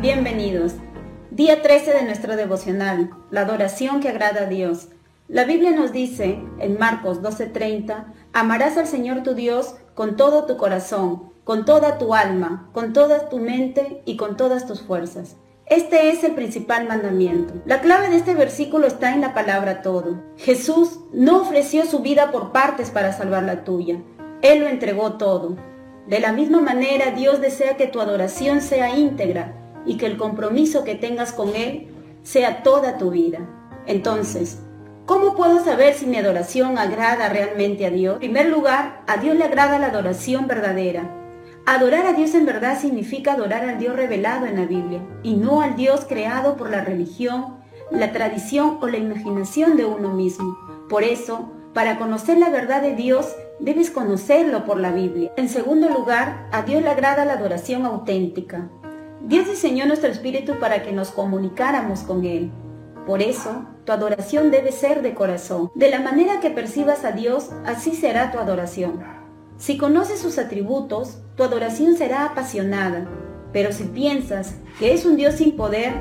bienvenidos. Día 13 de nuestro devocional, la adoración que agrada a Dios. La Biblia nos dice en Marcos 12:30, amarás al Señor tu Dios con todo tu corazón, con toda tu alma, con toda tu mente y con todas tus fuerzas. Este es el principal mandamiento. La clave de este versículo está en la palabra todo. Jesús no ofreció su vida por partes para salvar la tuya. Él lo entregó todo. De la misma manera, Dios desea que tu adoración sea íntegra y que el compromiso que tengas con Él sea toda tu vida. Entonces, ¿cómo puedo saber si mi adoración agrada realmente a Dios? En primer lugar, a Dios le agrada la adoración verdadera. Adorar a Dios en verdad significa adorar al Dios revelado en la Biblia y no al Dios creado por la religión, la tradición o la imaginación de uno mismo. Por eso, para conocer la verdad de Dios, debes conocerlo por la Biblia. En segundo lugar, a Dios le agrada la adoración auténtica. Dios diseñó nuestro espíritu para que nos comunicáramos con Él. Por eso, tu adoración debe ser de corazón. De la manera que percibas a Dios, así será tu adoración. Si conoces sus atributos, tu adoración será apasionada. Pero si piensas que es un Dios sin poder,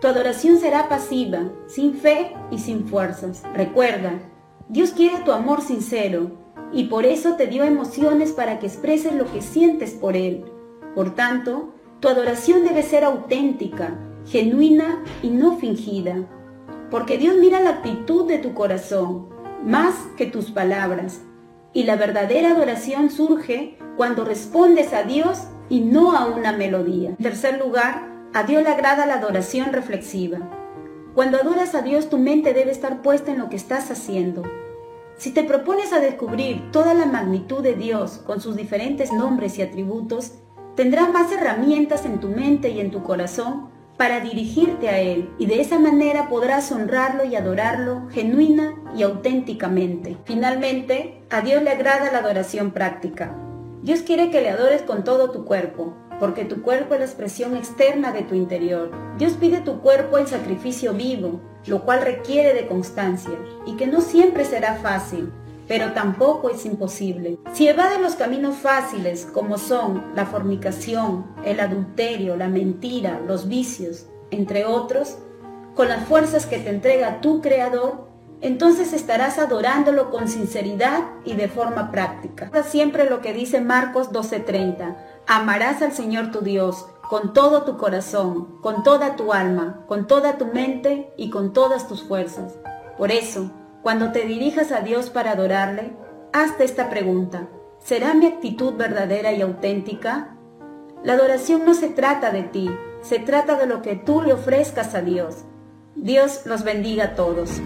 tu adoración será pasiva, sin fe y sin fuerzas. Recuerda, Dios quiere tu amor sincero y por eso te dio emociones para que expreses lo que sientes por Él. Por tanto, tu adoración debe ser auténtica, genuina y no fingida, porque Dios mira la actitud de tu corazón más que tus palabras. Y la verdadera adoración surge cuando respondes a Dios y no a una melodía. En tercer lugar, a Dios le agrada la adoración reflexiva. Cuando adoras a Dios, tu mente debe estar puesta en lo que estás haciendo. Si te propones a descubrir toda la magnitud de Dios con sus diferentes nombres y atributos, tendrás más herramientas en tu mente y en tu corazón para dirigirte a Él y de esa manera podrás honrarlo y adorarlo genuina y auténticamente. Finalmente, a Dios le agrada la adoración práctica. Dios quiere que le adores con todo tu cuerpo, porque tu cuerpo es la expresión externa de tu interior. Dios pide tu cuerpo en sacrificio vivo, lo cual requiere de constancia y que no siempre será fácil, pero tampoco es imposible. Si evades los caminos fáciles como son la fornicación, el adulterio, la mentira, los vicios, entre otros, con las fuerzas que te entrega tu Creador, entonces estarás adorándolo con sinceridad y de forma práctica. Siempre lo que dice Marcos 12:30, amarás al Señor tu Dios con todo tu corazón, con toda tu alma, con toda tu mente y con todas tus fuerzas. Por eso, cuando te dirijas a Dios para adorarle, hazte esta pregunta. ¿Será mi actitud verdadera y auténtica? La adoración no se trata de ti, se trata de lo que tú le ofrezcas a Dios. Dios los bendiga a todos.